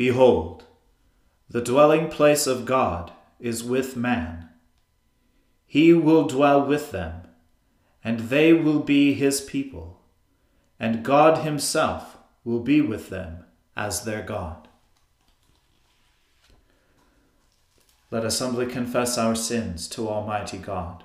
Behold, the dwelling place of God is with man. He will dwell with them, and they will be his people, and God himself will be with them as their God. Let us humbly confess our sins to Almighty God.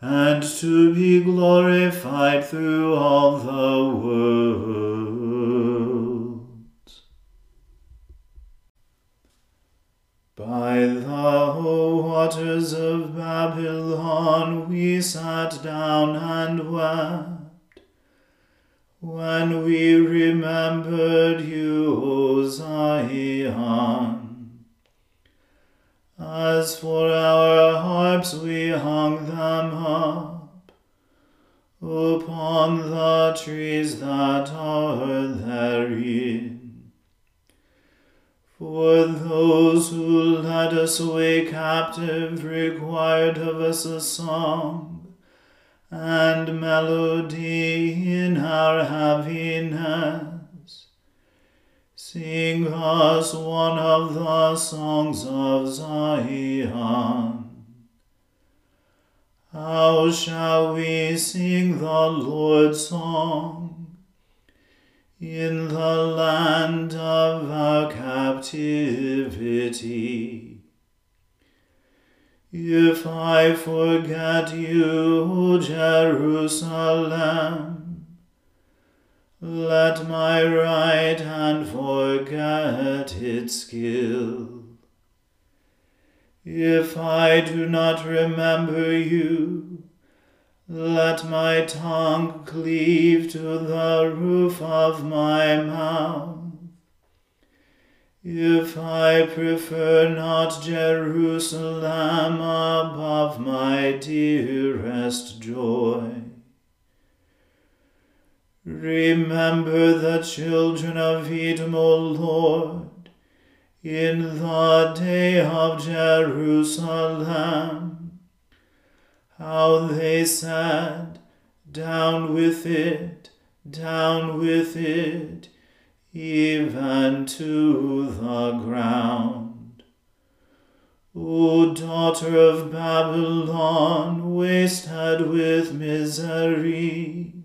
and to be glorified through all the world. By the waters of Babylon we sat down and wept, when we remembered you, O Zion. As for our harps we hung them up upon the trees that are therein. For those who led us away captive required of us a song and melody in our heaviness. Sing us one of the songs of Zion. How shall we sing the Lord's song? In the land of our captivity. If I forget you, o Jerusalem, let my right hand forget its skill. If I do not remember you, let my tongue cleave to the roof of my mouth. If I prefer not Jerusalem above my dearest joy. Remember the children of Edom, O Lord in the day of Jerusalem. How they said, Down with it, down with it, even to the ground. O daughter of Babylon, wasted with misery,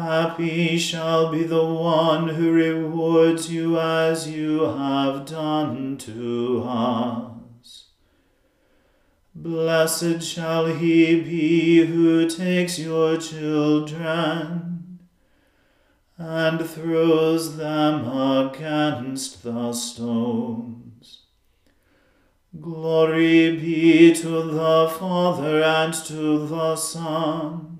Happy shall be the one who rewards you as you have done to us. Blessed shall he be who takes your children and throws them against the stones. Glory be to the Father and to the Son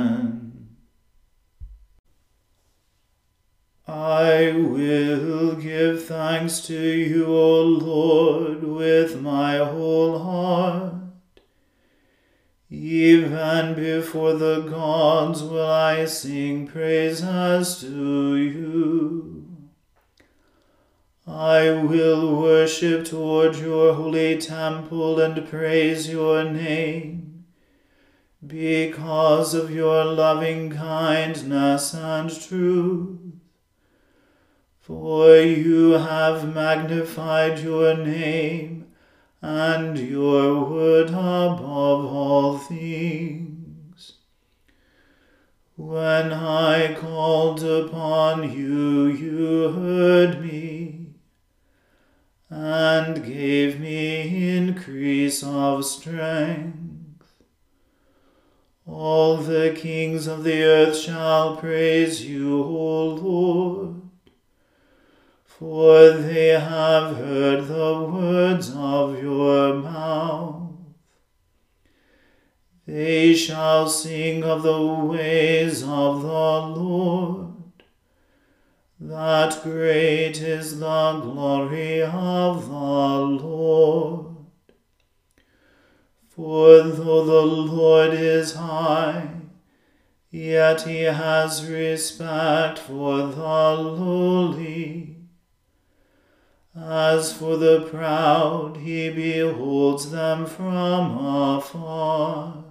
I will give thanks to you, O Lord, with my whole heart. Even before the gods will I sing praises to you. I will worship toward your holy temple and praise your name because of your loving kindness and truth. For you have magnified your name and your word above all things. When I called upon you, you heard me and gave me increase of strength. All the kings of the earth shall praise you, O Lord for they have heard the words of your mouth. They shall sing of the ways of the Lord, that great is the glory of the Lord. For though the Lord is high, yet he has respect for the lowly as for the proud, he beholds them from afar.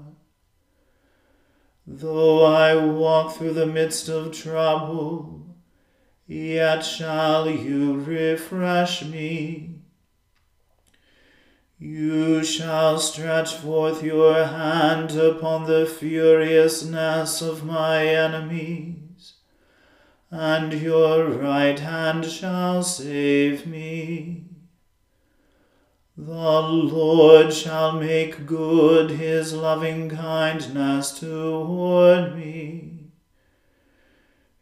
Though I walk through the midst of trouble, yet shall you refresh me. You shall stretch forth your hand upon the furiousness of my enemies and your right hand shall save me. The Lord shall make good his loving kindness toward me.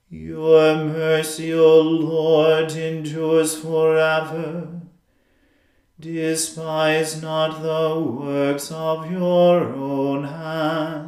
Your mercy, O Lord, endures forever. Despise not the works of your own hand.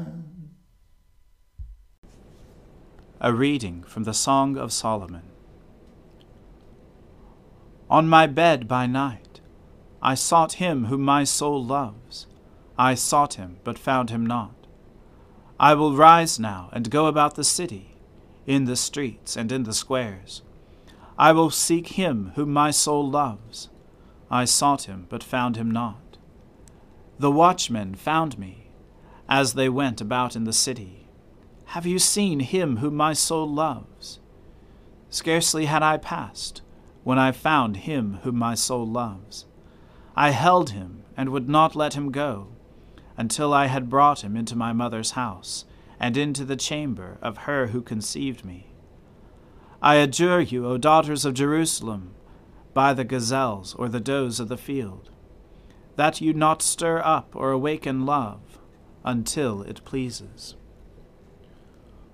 A reading from the Song of Solomon. On my bed by night, I sought him whom my soul loves. I sought him, but found him not. I will rise now and go about the city, in the streets and in the squares. I will seek him whom my soul loves. I sought him, but found him not. The watchmen found me, as they went about in the city. Have you seen him whom my soul loves? Scarcely had I passed, when I found him whom my soul loves. I held him, and would not let him go, until I had brought him into my mother's house, and into the chamber of her who conceived me. I adjure you, O daughters of Jerusalem, by the gazelles or the does of the field, that you not stir up or awaken love until it pleases.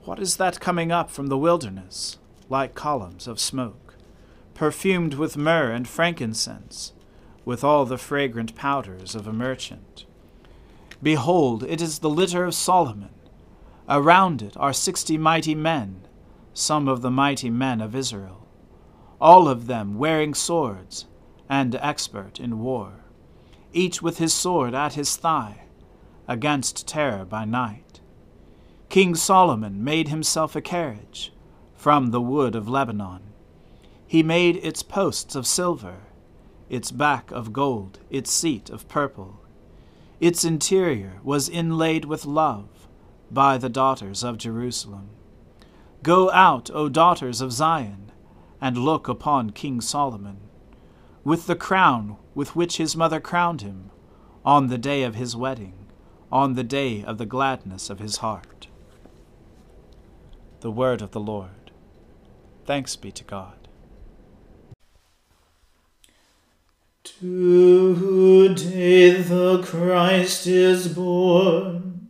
What is that coming up from the wilderness, like columns of smoke, perfumed with myrrh and frankincense, with all the fragrant powders of a merchant? Behold, it is the litter of Solomon. Around it are sixty mighty men, some of the mighty men of Israel, all of them wearing swords, and expert in war, each with his sword at his thigh, against terror by night. King Solomon made himself a carriage from the wood of Lebanon. He made its posts of silver, its back of gold, its seat of purple. Its interior was inlaid with love by the daughters of Jerusalem. Go out, O daughters of Zion, and look upon King Solomon, with the crown with which his mother crowned him, on the day of his wedding, on the day of the gladness of his heart. The word of the Lord. Thanks be to God. Today the Christ is born.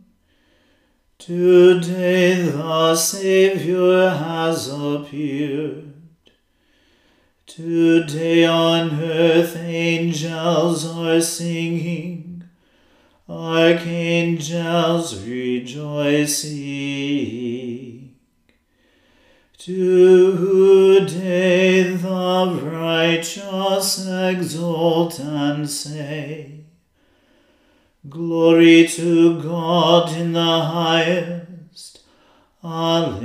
Today the Saviour has appeared. Today on earth angels are singing, archangels rejoicing. Today the righteous exult and say, Glory to God in the highest. Alleluia.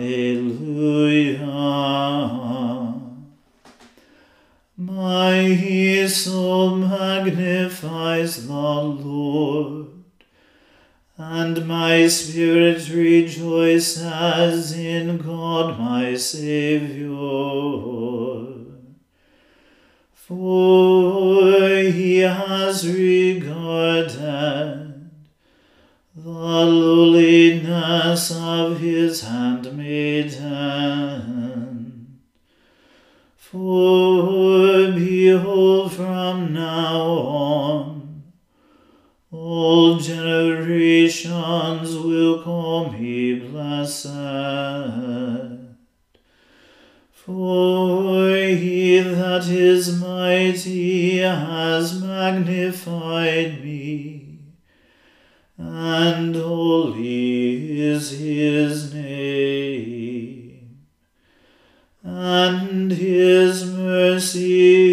My soul magnifies the Lord and my spirit rejoices in God my Saviour. For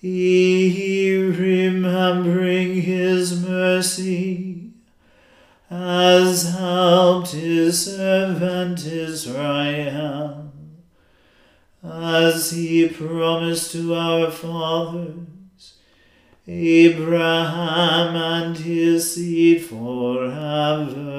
He, remembering his mercy, has helped his servant Israel, as he promised to our fathers, Abraham and his seed forever.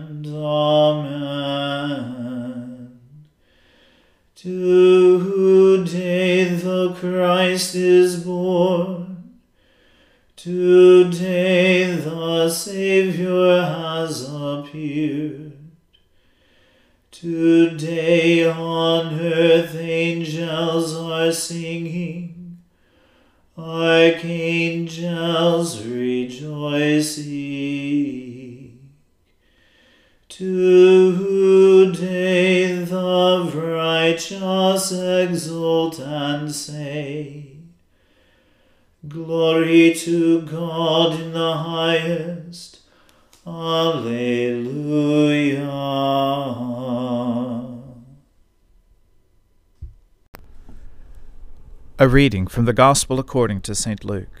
Amen. Today the Christ is born. Today the Saviour has appeared. Today on earth angels are singing, archangels rejoicing. Today the righteous exult and say, Glory to God in the highest. Alleluia. A reading from the Gospel according to St. Luke.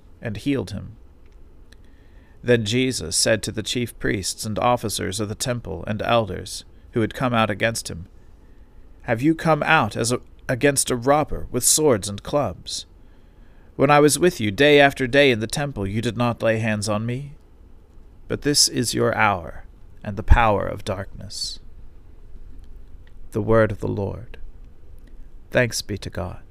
and healed him. Then Jesus said to the chief priests and officers of the temple and elders, who had come out against him, Have you come out as a, against a robber with swords and clubs? When I was with you day after day in the temple, you did not lay hands on me. But this is your hour and the power of darkness. The word of the Lord. Thanks be to God.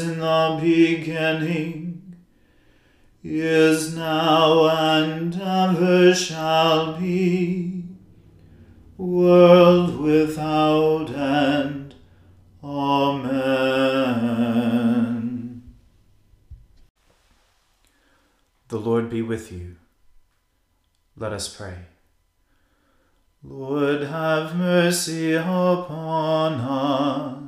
in the beginning is now and ever shall be, world without end. Amen. The Lord be with you. Let us pray. Lord, have mercy upon us.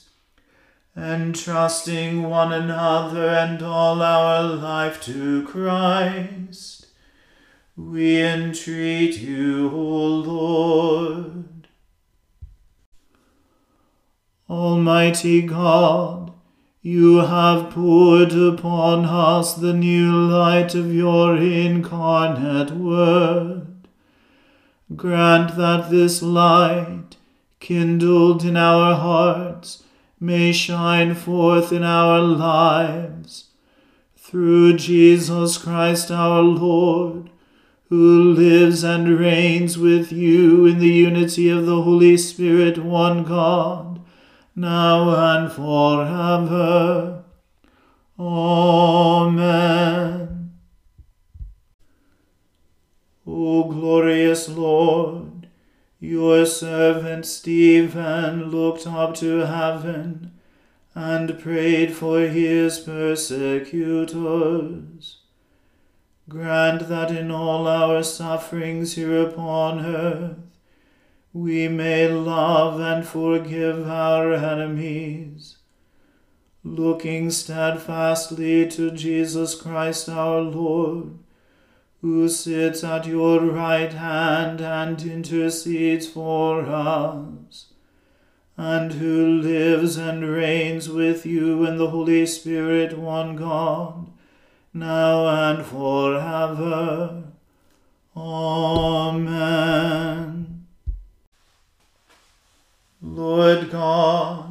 entrusting one another and all our life to Christ, we entreat you, O Lord. Almighty God, you have poured upon us the new light of your incarnate Word. Grant that this light, kindled in our hearts, may shine forth in our lives. Through Jesus Christ our Lord, who lives and reigns with you in the unity of the Holy Spirit, one God now and forever. Amen. O glorious Lord, your servant Stephen looked up to heaven and prayed for his persecutors. Grant that in all our sufferings here upon earth, we may love and forgive our enemies, looking steadfastly to Jesus Christ our Lord, who sits at your right hand and intercedes for us, and who lives and reigns with you in the Holy Spirit, one God, now and forever. Amen. Lord God,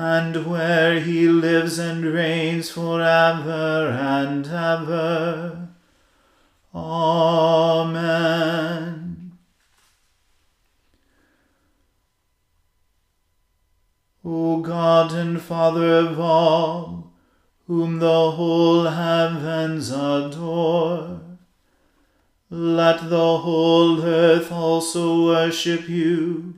and where he lives and reigns for ever and ever. Amen. O God and Father of all, whom the whole heavens adore, let the whole earth also worship you.